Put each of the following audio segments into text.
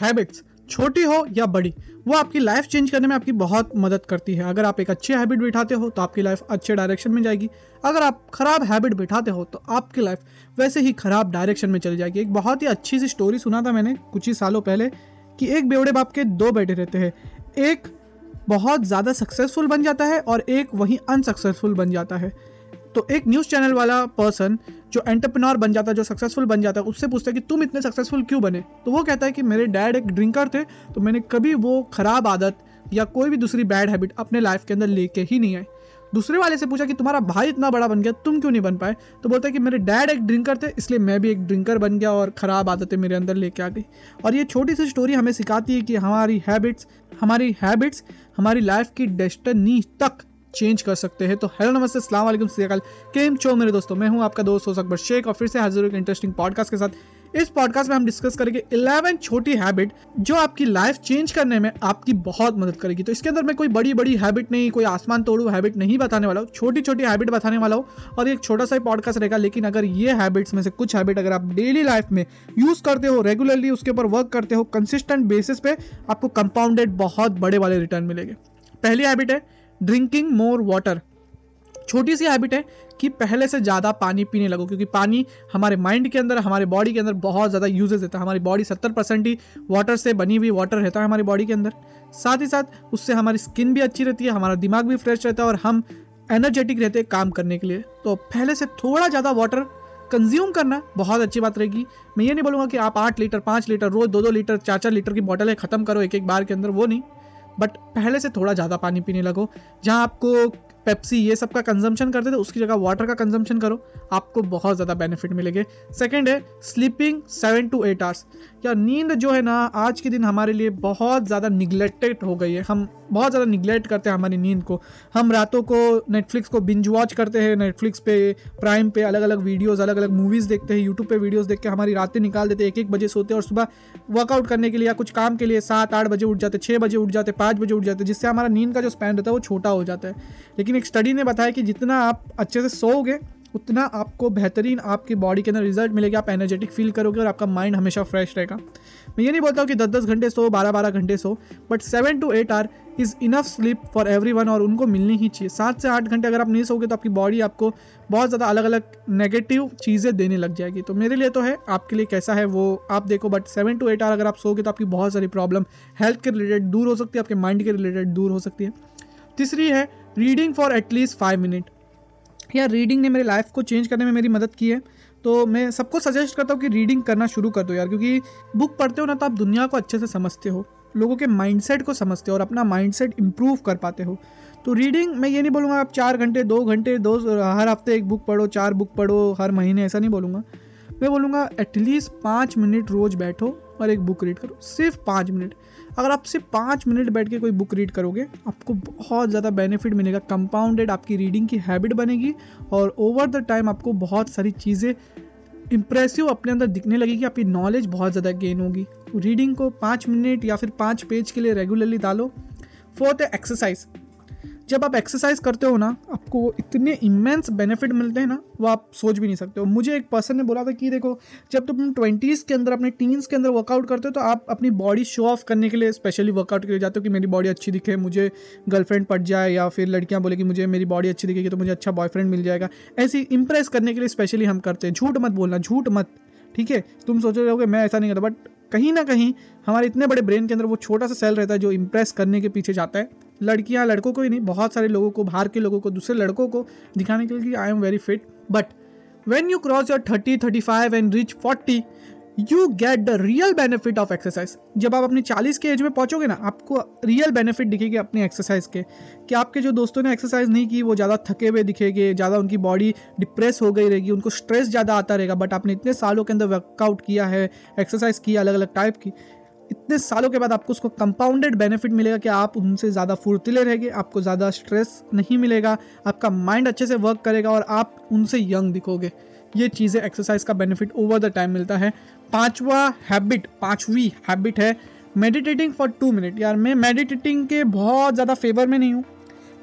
Habits, छोटी हो या बड़ी, वो आपकी लाइफ चेंज करने में आपकी बहुत मदद करती है। अगर आप एक अच्छी हैबिट बिठाते हो तो आपकी लाइफ अच्छे डायरेक्शन में जाएगी। अगर आप खराब हैबिट बिठाते हो तो आपकी लाइफ वैसे ही खराब डायरेक्शन में चली जाएगी। एक बहुत ही अच्छी सी स्टोरी सुना था मैंने कुछ ही सालों पहले कि एक बेवड़े बाप के दो बेटे रहते हैं। एक बहुत ज़्यादा सक्सेसफुल बन जाता है और एक वहीं अनसक्सेसफुल बन जाता है। तो एक न्यूज़ चैनल वाला पर्सन जो एंटरप्रेन्योर बन जाता है, जो सक्सेसफुल बन जाता है, उससे पूछता है कि तुम इतने सक्सेसफुल क्यों बने? तो वो कहता है कि मेरे डैड एक ड्रिंकर थे तो मैंने कभी वो खराब आदत या कोई भी दूसरी बैड हैबिट अपने लाइफ के अंदर लेके ही नहीं आए दूसरे वाले से पूछा कि तुम्हारा भाई इतना बड़ा बन गया, तुम क्यों नहीं बन पाए? तो बोलता है कि मेरे डैड एक ड्रिंकर थे, इसलिए मैं भी एक ड्रिंकर बन गया और ख़राब आदतें मेरे अंदर लेके आ गई। और ये छोटी सी स्टोरी हमें सिखाती है कि हमारी हैबिट्स हमारी हैबिट्स हमारी लाइफ की डेस्टनी तक चेंज कर सकते हैं। तो हेलो नमस्ते, अस्सलाम वालेकुम केम चो मेरे दोस्तों? मैं हूँ आपका दोस्त हो सकबर शेख और फिर से हाजिर एक इंटरेस्टिंग पॉडकास्ट के साथ। इस पॉडकास्ट में हम डिस्कस करेंगे 11 छोटी हैबिट जो आपकी लाइफ चेंज करने में आपकी बहुत मदद करेगी। तो इसके अंदर मैं कोई बड़ी बड़ी हैबिट नहीं, कोई आसमान तोड़ू हैबिट नहीं बताने वाला हूँ। छोटी छोटी हैबिट बताने वाला हूँ और एक छोटा सा पॉडकास्ट रहेगा। लेकिन अगर ये हैबिट्स में से कुछ हैबिट अगर आप डेली लाइफ में यूज़ करते हो रेगुलरली उसके ऊपर वर्क करते हो कंसिस्टेंट बेसिस पे आपको कंपाउंडेड बहुत बड़े वाले रिटर्न मिलेंगे। पहली हैबिट है ड्रिंकिंग मोर वाटर। छोटी सी हैबिट है कि पहले से ज़्यादा पानी पीने लगो, क्योंकि पानी हमारे माइंड के अंदर, हमारे बॉडी के अंदर बहुत ज़्यादा यूजेस देता है। हमारी बॉडी सत्तर परसेंट ही वाटर से बनी हुई वाटर रहता है हमारी बॉडी के अंदर। साथ ही साथ उससे हमारी स्किन भी अच्छी रहती है, हमारा दिमाग भी फ्रेश रहता है और हम एनर्जेटिक रहते हैं काम करने के लिए। तो पहले से थोड़ा ज़्यादा वाटर कंज्यूम करना बहुत अच्छी बात रहेगी। मैं ये नहीं बोलूँगा कि आप आठ लीटर, पाँच लीटर, रोज़ दो दो लीटर चार चार लीटर की बॉटल है ख़त्म करो एक एक बार के अंदर, वो नहीं। बट पहले से थोड़ा ज़्यादा पानी पीने लगो। जहाँ आपको पेप्सी ये सब का कंजम्पशन करते थे, उसकी जगह वाटर का कंजम्पशन करो। आपको बहुत ज़्यादा बेनिफिट मिलेंगे। सेकेंड है sleeping seven to eight hours या नींद जो है ना, आज के दिन हमारे लिए बहुत ज़्यादा निगलेक्टेड हो गई है। हम बहुत ज़्यादा निगलेक्ट करते हैं हमारी नींद को। हम रातों को नेटफ्लिक्स को बिंज वॉच करते हैं नेटफ्लिक्स पे प्राइम पे अलग अलग वीडियोज़ अलग अलग मूवीज़ देखते हैं यूट्यूब पे वीडियोज़ देख के हमारी रातें निकाल देते हैं एक एक बजे सोते हैं और सुबह वर्कआउट करने के लिए या कुछ काम के लिए सात आठ बजे उठ जाते छः बजे उठ जाते पाँच बजे उठ जाते जिससे हमारा नींद का जो स्पैन रहता है वो छोटा हो जाता है। लेकिन एक स्टडी ने बताया कि जितना आप अच्छे से सोओगे उतना आपको बेहतरीन आपकी बॉडी के अंदर रिज़ल्ट मिलेगा, आप एनर्जेटिक फील करोगे और आपका माइंड हमेशा फ्रेश रहेगा। मैं ये नहीं बोलता हूँ कि दस दस घंटे सो बारह बारह घंटे सो but seven to eight hour is enough sleep for everyone और उनको मिलनी ही चाहिए। सात से आठ घंटे अगर आप नहीं सोगे तो आपकी बॉडी आपको बहुत ज़्यादा अलग अलग नेगेटिव चीज़ें देने लग जाएगी। तो मेरे लिए तो है, आपके लिए कैसा है वो आप देखो but seven to eight hour अगर आप सोगे तो आपकी बहुत सारी प्रॉब्लम हेल्थ के रिलेटेड दूर हो सकती है, आपके माइंड के रिलेटेड दूर हो सकती है। तीसरी है reading for at least five minute या रीडिंग ने मेरी लाइफ को चेंज करने में मेरी मदद की है तो मैं सबको सजेस्ट करता हूँ कि रीडिंग करना शुरू कर दो यार, क्योंकि बुक पढ़ते हो ना तो आप दुनिया को अच्छे से समझते हो, लोगों के माइंडसेट को समझते हो और अपना माइंडसेट इम्प्रूव कर पाते हो। तो रीडिंग मैं ये नहीं बोलूँगा आप चार घंटे, दो घंटे, दो, हर हफ़्ते एक बुक पढ़ो, चार बुक पढ़ो, हर महीने ऐसा नहीं बोलूँगा। मैं बोलूँगा एटलीस्ट पाँच मिनट रोज़ बैठो और एक बुक रीड करो। सिर्फ़ पाँच मिनट। अगर आप सिर्फ़ पाँच मिनट बैठ के कोई बुक रीड करोगे, आपको बहुत ज़्यादा बेनिफिट मिलेगा कंपाउंडेड आपकी रीडिंग की हैबिट बनेगी और ओवर द टाइम आपको बहुत सारी चीज़ें इंप्रेसिव अपने अंदर दिखने लगेगी, आपकी नॉलेज बहुत ज़्यादा गेन होगी। रीडिंग को पाँच मिनट या फिर पाँच पेज के लिए रेगुलरली डालो। फोर्थ है एक्सरसाइज जब आप एक्सरसाइज करते हो ना, आपको वो इतने इमेंस बेनिफिट मिलते हैं ना, वो आप सोच भी नहीं सकते हो। मुझे एक पर्सन ने बोला था कि देखो, जब तुम ट्वेंटीज़ के अंदर, अपने टीन्स के अंदर वर्कआउट करते हो तो आप अपनी बॉडी शो ऑफ़ करने के लिए स्पेशली वर्कआउट के लिए जाते हो कि मेरी बॉडी अच्छी दिखे, मुझे गर्लफ्रेंड पड़ जाए, या फिर लड़कियाँ बोले कि मुझे मेरी बॉडी अच्छी दिखेगी तो मुझे अच्छा बॉयफ्रेंड मिल जाएगा। ऐसी इंप्रेस करने के लिए स्पेशली हम करते हैं। झूठ मत बोलना, झूठ मत, ठीक है? तुम सोच रहे हो कि मैं ऐसा नहीं करता बट कहीं ना कहीं हमारे इतने बड़े ब्रेन के अंदर वो छोटा सा सेल रहता है जो इम्प्रेस करने के पीछे जाता है। लड़कियाँ लड़कों को ही नहीं, बहुत सारे लोगों को, बाहर के लोगों को, दूसरे लड़कों को दिखाने के लिए कि I am very fit but when you cross your thirty thirty five and reach forty you get the real benefit of exercise जब आप अपनी चालीस के एज में पहुंचोगे ना, आपको रियल बेनिफिट दिखेगी अपनी एक्सरसाइज के। कि आपके जो दोस्तों ने एक्सरसाइज नहीं की, वो ज़्यादा थके हुए दिखेंगे, ज़्यादा उनकी बॉडी डिप्रेस हो गई रहेगी, उनको स्ट्रेस ज़्यादा आता रहेगा। बट आपने इतने सालों के अंदर वर्कआउट किया है एक्सरसाइज किया अलग अलग टाइप की इतने सालों के बाद आपको उसको कंपाउंडेड बेनिफिट मिलेगा कि आप उनसे ज़्यादा फुर्तीले रहेंगे, आपको ज़्यादा स्ट्रेस नहीं मिलेगा, आपका माइंड अच्छे से वर्क करेगा और आप उनसे यंग दिखोगे। ये चीज़ें एक्सरसाइज का बेनिफिट ओवर द टाइम मिलता है। पाँचवा हैबिट पाँचवीं हैबिट है मेडिटेटिंग फॉर टू मिनट यार, मैं मेडिटेटिंग के बहुत ज़्यादा फेवर में नहीं हूँ।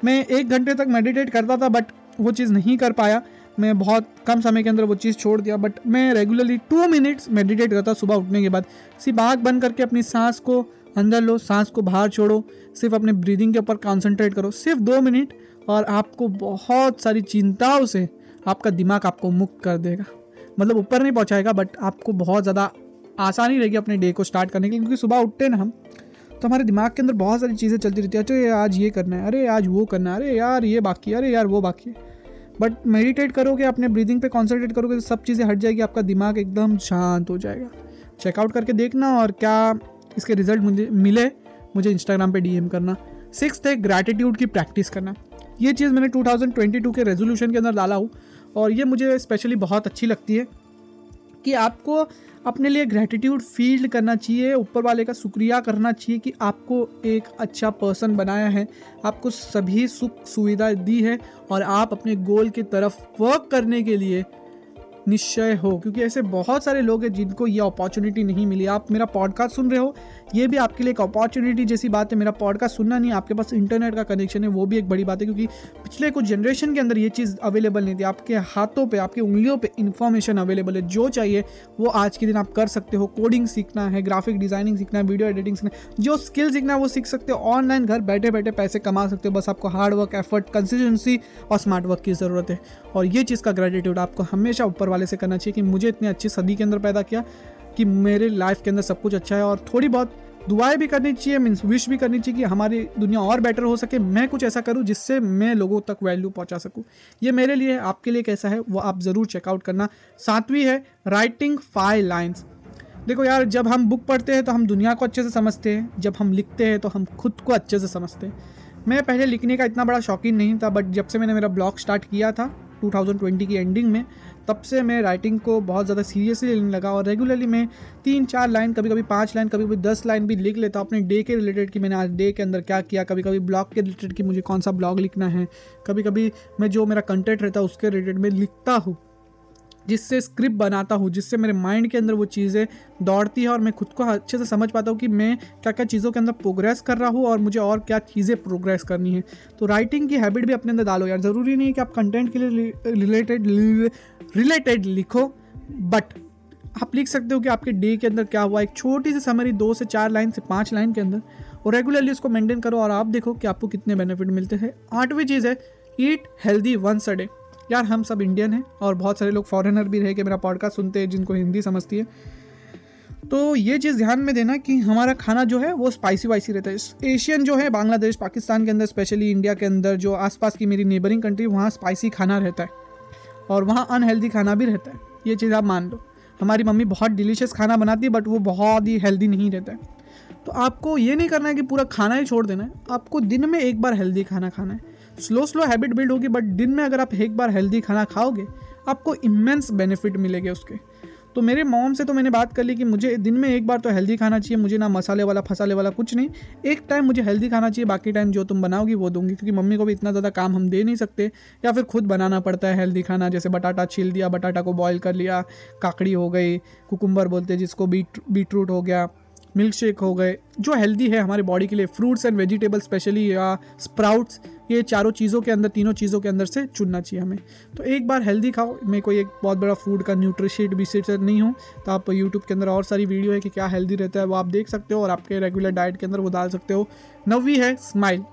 मैं एक घंटे तक मेडिटेट करता था बट वो चीज़ नहीं कर पाया। मैं बहुत कम समय के अंदर वो चीज़ छोड़ दिया बट मैं रेगुलरली टू मिनट्स मेडिटेट करता सुबह उठने के बाद। सिर्फ़ आँख बंद करके अपनी सांस को अंदर लो, सांस को बाहर छोड़ो, सिर्फ़ अपने ब्रीदिंग के ऊपर कॉन्सेंट्रेट करो। सिर्फ़ दो मिनट और आपको बहुत सारी चिंताओं से आपका दिमाग आपको मुक्त कर देगा। मतलब ऊपर नहीं पहुँचाएगा बट आपको बहुत ज़्यादा आसानी रहेगी अपने डे को स्टार्ट करने के लिए, क्योंकि सुबह उठते ना हम तो हमारे दिमाग के अंदर बहुत सारी चीज़ें चलती रहती है। अरे आज ये करना है, अरे आज वो करना है, अरे यार ये बाकी है, अरे यार वो बाकी है। बट मेडिटेट करोगे, अपने ब्रीदिंग पे कॉन्सेंट्रेट करोगे तो सब चीज़ें हट जाएगी, आपका दिमाग एकदम शांत हो जाएगा। चेकआउट करके देखना और क्या इसके रिज़ल्ट मुझे मिले, मुझे इंस्टाग्राम पे डीएम करना। सिक्स है ग्रैटिट्यूड की प्रैक्टिस करना। ये चीज़ मैंने 2022 के रेजोल्यूशन के अंदर डाला हूँ और ये मुझे स्पेशली बहुत अच्छी लगती है। कि आपको अपने लिए ग्रेटिट्यूड फील करना चाहिए, ऊपर वाले का शुक्रिया करना चाहिए कि आपको एक अच्छा पर्सन बनाया है, आपको सभी सुख सुविधा दी है और आप अपने गोल की तरफ़ वर्क करने के लिए निश्चय हो। क्योंकि ऐसे बहुत सारे लोग हैं जिनको ये अपॉर्चुनिटी नहीं मिली। आप मेरा पॉडकास्ट सुन रहे हो, ये भी आपके लिए एक अपॉर्चुनिटी जैसी बात है। मेरा पॉडकास्ट सुनना नहीं, आपके पास इंटरनेट का कनेक्शन है, वो भी एक बड़ी बात है। क्योंकि पिछले कुछ जनरेशन के अंदर ये चीज़ अवेलेबल नहीं थी। आपके हाथों पर आपकी उंगलियों पे इन्फॉर्मेशन अवेलेबल है। जो चाहिए, वो आज के दिन आप कर सकते हो। कोडिंग सीखना है ग्राफिक डिज़ाइनिंग सीखना है वीडियो एडिटिंग सीखना जो स्किल सीखना है, वो सीख सकते हो। ऑनलाइन घर बैठे बैठे पैसे कमा सकते हो। बस आपको हार्ड वर्क एफर्ट कंसिस्टेंसी और स्मार्ट वर्क की ज़रूरत है। और ये चीज़ का ग्रेटिट्यूड आपको हमेशा ऊपर वाले से करना चाहिए कि मुझे इतनी अच्छी सदी के अंदर पैदा किया कि मेरे लाइफ के अंदर सब कुछ अच्छा है। और थोड़ी बहुत दुआएँ भी करनी चाहिए मीन्स विश भी करनी चाहिए कि हमारी दुनिया और बेटर हो सके। मैं कुछ ऐसा करूँ जिससे मैं लोगों तक वैल्यू पहुँचा सकूँ। ये मेरे लिए, आपके लिए कैसा है, वो आप ज़रूर चेकआउट करना। सातवीं है राइटिंग फाइव लाइन्स देखो यार, जब हम बुक पढ़ते हैं तो हम दुनिया को अच्छे से समझते हैं। जब हम लिखते हैं तो हम खुद को अच्छे से समझते हैं। मैं पहले लिखने का इतना बड़ा शौकीन नहीं था बट जब से मैंने मेरा ब्लॉग स्टार्ट किया था 2020 की एंडिंग में तब से मैं राइटिंग को बहुत ज़्यादा सीरियसली लेने लगा और रेगुलरली मैं तीन चार लाइन कभी कभी पाँच लाइन कभी कभी दस लाइन भी लिख लेता हूँ अपने डे के रिलेटेड कि मैंने आज डे के अंदर क्या किया कभी कभी ब्लॉग के रिलेटेड कि मुझे कौन सा ब्लॉग लिखना है कभी कभी मैं जो मेरा कंटेंट रहता है उसके रिलेटेड मैं लिखता हूँ, जिससे स्क्रिप्ट बनाता हूँ, जिससे मेरे माइंड के अंदर वो चीज़ें दौड़ती है और मैं खुद को अच्छे से समझ पाता हूँ कि मैं क्या क्या चीज़ों के अंदर प्रोग्रेस कर रहा हूँ और मुझे और क्या चीज़ें प्रोग्रेस करनी है। तो राइटिंग की हैबिट भी अपने अंदर डालो यार, ज़रूरी नहीं है कि आप कंटेंट के लिए रिलेटेड रिलेटेड लिखो बट आप लिख सकते हो कि आपके डे के अंदर क्या हुआ? एक छोटी सी समरी दो से चार लाइन से पाँच लाइन के अंदर, और रेगुलरली उसको मेंटेन करो और आप देखो कि आपको कितने बेनिफिट मिलते हैं। आठवीं चीज़ है eat healthy once a day यार, हम सब इंडियन हैं, और बहुत सारे लोग फॉरेनर भी रहे कि मेरा पॉडकास्ट सुनते हैं, जिनको हिंदी समझती है। तो ये चीज़ ध्यान में देना कि हमारा खाना जो है, वो स्पाइसी वाइसी रहता है। एशियन जो है, बांग्लादेश, पाकिस्तान के अंदर स्पेशली इंडिया के अंदर, जो आसपास की मेरी नेबरिंग कंट्री वहाँ स्पाइसी खाना रहता है। और वहाँ अनहेल्दी खाना भी रहता है। ये चीज़ आप मान लो। हमारी मम्मी बहुत डिलीशियस खाना बनाती है बट वो बहुत ही हेल्दी नहीं रहता है। तो आपको ये नहीं करना है कि पूरा खाना ही छोड़ देना है। आपको दिन में एक बार हेल्दी खाना खाना है। स्लो स्लो हैबिट बिल्ड होगी बट दिन में अगर आप एक बार हेल्दी खाना खाओगे, आपको इमेंस बेनिफिट मिलेगा उसके। तो मेरे मॉम से तो मैंने बात कर ली कि मुझे दिन में एक बार तो हेल्दी खाना चाहिए, मुझे ना मसाले वाला, फसाले वाला कुछ नहीं। एक टाइम मुझे हेल्दी खाना चाहिए, बाकी टाइम जो तुम बनाओगी वो दूँगी, क्योंकि मम्मी को भी इतना ज़्यादा काम हम दे नहीं सकते, या फिर खुद बनाना पड़ता है हेल्दी खाना, जैसे बटाटा छील दिया, बटाटा को बॉयल कर लिया, काकड़ी हो गई कुकुम्बर बोलते जिसको बीट बीटरूट हो गया मिल्क शेक हो गए, जो हेल्दी है हमारे बॉडी के लिए फ्रूट्स एंड वेजिटेबल स्पेशली या स्प्राउट्स ये चारों चीज़ों के अंदर, तीनों चीज़ों के अंदर से चुनना चाहिए हमें। तो एक बार हेल्दी खाओ मैं कोई एक बहुत बड़ा फ़ूड का न्यूट्रिशियट विशिट नहीं हूँ तो आप यूट्यूब के अंदर और सारी वीडियो है कि क्या हेल्दी रहता है, वो आप देख सकते हो और आपके रेगुलर डाइट के अंदर वो डाल सकते हो। नवी है स्माइल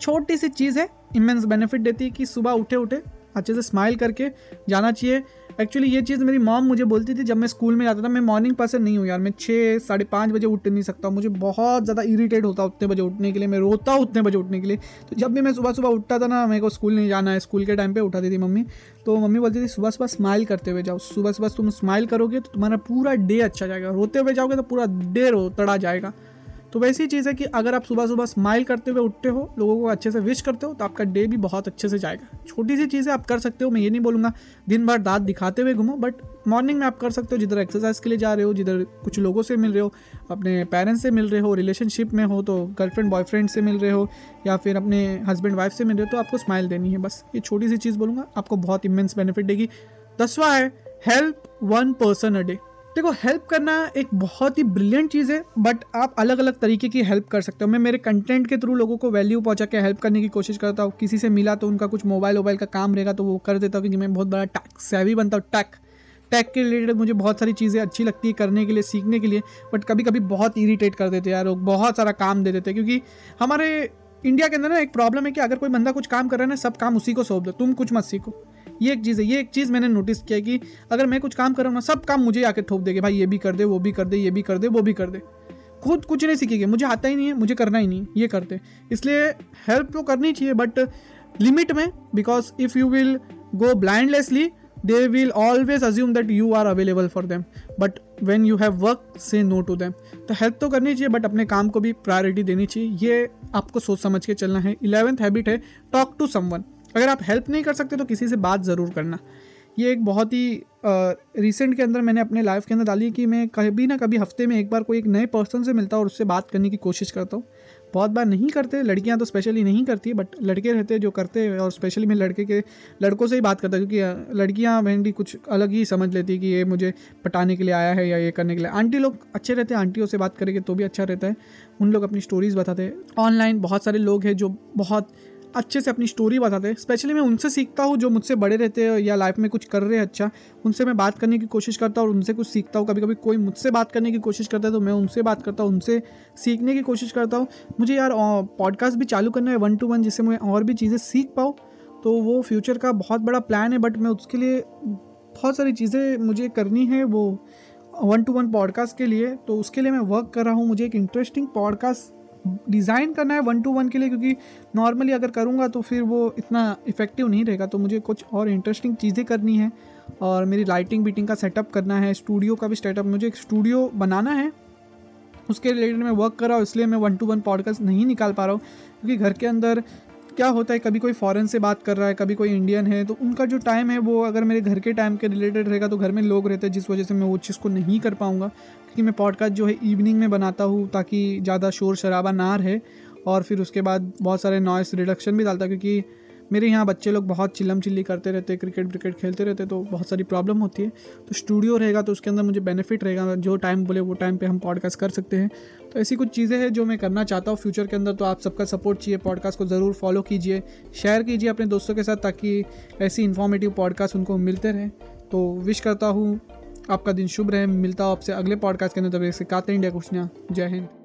छोटी सी चीज़ है इमेंस बेनिफिट देती है कि सुबह उठे उठे अच्छे से स्माइल करके जाना चाहिए एक्चुअली ये चीज़ मेरी मॉम मुझे बोलती थी जब मैं स्कूल में जाता था, मैं मॉर्निंग पर्सन नहीं हूँ यार। मैं छः, साढ़े पाँच बजे उठ नहीं सकता मुझे बहुत ज़्यादा इरीटेट होता उतने बजे उठने के लिए। मैं रोता हूँ उतने बजे उठने के लिए। तो जब भी मैं सुबह सुबह उठता था ना, मेरे को स्कूल नहीं जाना है। स्कूल के टाइम पर उठाती थी मम्मी। तो मम्मी बोलती थी सुबह सुबह स्माइल करते हुए जाओ। सुबह सुबह तुम स्माइल करोगे तो तुम्हारा पूरा डे अच्छा जाएगा। रोते हुए जाओगे तो पूरा डे रो, तड़ा जाएगा। तो वैसी चीज़ है कि अगर आप सुबह सुबह स्माइल करते हुए उठते हो, लोगों को अच्छे से विश करते हो तो आपका डे भी बहुत अच्छे से जाएगा। छोटी सी चीज़ें आप कर सकते हो, मैं ये नहीं बोलूँगा दिन भर दांत दिखाते हुए घूमो बट मॉर्निंग में आप कर सकते हो, जिधर एक्सरसाइज के लिए जा रहे हो, जिधर कुछ लोगों से मिल रहे हो, अपने पेरेंट्स से मिल रहे हो रिलेशनशिप में हो तो गर्लफ्रेंड बॉयफ्रेंड से मिल रहे हो, या फिर अपने हस्बैंड वाइफ से मिल रहे हो तो आपको स्माइल देनी है बस। ये छोटी सी चीज़ बोलूँगा, आपको बहुत इमेंस बेनिफिट देगी। दसवा है help one person a day देखो हेल्प करना एक बहुत ही ब्रिलियंट चीज़ है बट आप अलग अलग तरीके की हेल्प कर सकते हो। मैं मेरे कंटेंट के थ्रू लोगों को वैल्यू पहुँचा के हेल्प करने की कोशिश करता हूँ। किसी से मिला तो उनका कुछ मोबाइल वोबाइल का काम रहेगा तो वो कर देता हूँ, क्योंकि मैं बहुत बड़ा टैक सेवी बनता हूँ। टैक टैक के रिलेटेड मुझे बहुत सारी चीज़ें अच्छी लगती है करने के लिए, सीखने के लिए बट कभी कभी बहुत इरीटेट कर देते यार, लोग बहुत सारा काम दे देते क्योंकि हमारे इंडिया के अंदर ना एक प्रॉब्लम है कि अगर कोई बंदा कुछ काम कर रहा है ना, सब काम उसी को सौंप दो, तुम कुछ मत सीखो। ये एक चीज़ है, ये एक चीज़ मैंने नोटिस किया कि अगर मैं कुछ काम कर रहा हूँ ना, सब काम मुझे आके ठोक देगे, भाई ये भी कर दे, वो भी कर दे, ये भी कर दे, वो भी कर दे। खुद कुछ नहीं सीखेंगे, मुझे आता ही नहीं है, मुझे करना ही नहीं, ये करते इसलिए हेल्प तो करनी चाहिए बट लिमिट में because if you will go blindlessly they will always assume that you are available for them but when you have work say no to them तो हेल्प तो करनी चाहिए बट अपने काम को भी प्रायोरिटी देनी चाहिए। ये आपको सोच समझ के चलना है। इलेवेंथ हैबिट है टॉक टू समवन अगर आप हेल्प नहीं कर सकते तो किसी से बात ज़रूर करना। ये एक बहुत ही रिसेंट के अंदर मैंने अपने लाइफ के अंदर डाली कि मैं कभी ना कभी हफ़्ते में एक बार कोई एक नए पर्सन से मिलता हूँ और उससे बात करने की कोशिश करता हूँ। बहुत बार नहीं करते, लड़कियाँ तो स्पेशली नहीं करती बट लड़के रहते जो करते हैं और स्पेशली मैं लड़के के, लड़कों से ही बात करता क्योंकि लड़कियाँ मेनली कुछ अलग ही समझ लेती कि ये मुझे पटाने के लिए आया है या ये करने के लिए। आंटी लोग अच्छे रहते हैं, आंटियों से बात करेंगे तो भी अच्छा रहता है। उन लोग अपनी स्टोरीज़ बताते हैं। ऑनलाइन बहुत सारे लोग हैं जो बहुत अच्छे से अपनी स्टोरी बताते हैं। स्पेशली मैं उनसे सीखता हूँ जो मुझसे बड़े रहते हैं या लाइफ में कुछ कर रहे हैं अच्छा उनसे मैं बात करने की कोशिश करता हूँ और उनसे कुछ सीखता हूँ। कभी कभी कोई मुझसे बात करने की कोशिश करता है तो मैं उनसे बात करता हूँ, उनसे सीखने की कोशिश करता हूँ। मुझे यार पॉडकास्ट भी चालू करना है वन टू वन जिससे मैं और भी चीज़ें सीख पाऊँ। तो वो फ्यूचर का बहुत बड़ा प्लान है बट मैं उसके लिए बहुत सारी चीज़ें मुझे करनी है वो वन टू वन पॉडकास्ट के लिए। तो उसके लिए मैं वर्क कर रहा हूँ, मुझे एक इंटरेस्टिंग पॉडकास्ट डिज़ाइन करना है वन टू वन के लिए क्योंकि नॉर्मली अगर करूँगा तो फिर वो इतना इफ़ेक्टिव नहीं रहेगा। तो मुझे कुछ और इंटरेस्टिंग चीज़ें करनी है और मेरी लाइटिंग बीटिंग का सेटअप करना है, स्टूडियो का भी सेटअप। मुझे एक स्टूडियो बनाना है, उसके रिलेटेड मैं वर्क कर रहा हूँ, इसलिए मैं वन टू वन पॉडकास्ट नहीं निकाल पा रहा हूँ, क्योंकि घर के अंदर क्या होता है? कभी कोई फॉरेन से बात कर रहा है, कभी कोई इंडियन है तो उनका जो टाइम है वो अगर मेरे घर के टाइम के रिलेटेड रहेगा तो घर में लोग रहते हैं, जिस वजह से मैं वो चीज़ को नहीं कर पाऊँगा। क्योंकि मैं पॉडकास्ट जो है इवनिंग में बनाता हूँ, ताकि ज़्यादा शोर शराबा ना रहे, और फिर उसके बाद बहुत सारे नॉइस रिडक्शन भी डालता क्योंकि मेरे यहाँ बच्चे लोग बहुत चिल्लम चिल्ली करते रहते क्रिकेट व्रिकेट खेलते रहते तो बहुत सारी प्रॉब्लम होती है। तो स्टूडियो रहेगा तो उसके अंदर मुझे बेनिफिट रहेगा, जो टाइम बोले वो टाइम पर हम पॉडकास्ट कर सकते हैं। तो ऐसी कुछ चीज़ें हैं जो मैं करना चाहता हूँ फ्यूचर के अंदर तो आप सबका सपोर्ट चाहिए, पॉडकास्ट को ज़रूर फॉलो कीजिए, शेयर कीजिए अपने दोस्तों के साथ, ताकि ऐसी इन्फॉर्मेटिव पॉडकास्ट उनको मिलते रहें। तो विश करता हूँ, आपका दिन शुभ रहे, मिलता हूँ आपसे अगले पॉडकास्ट के अंदर, तब से काते इंडिया कुछ जय हिंद।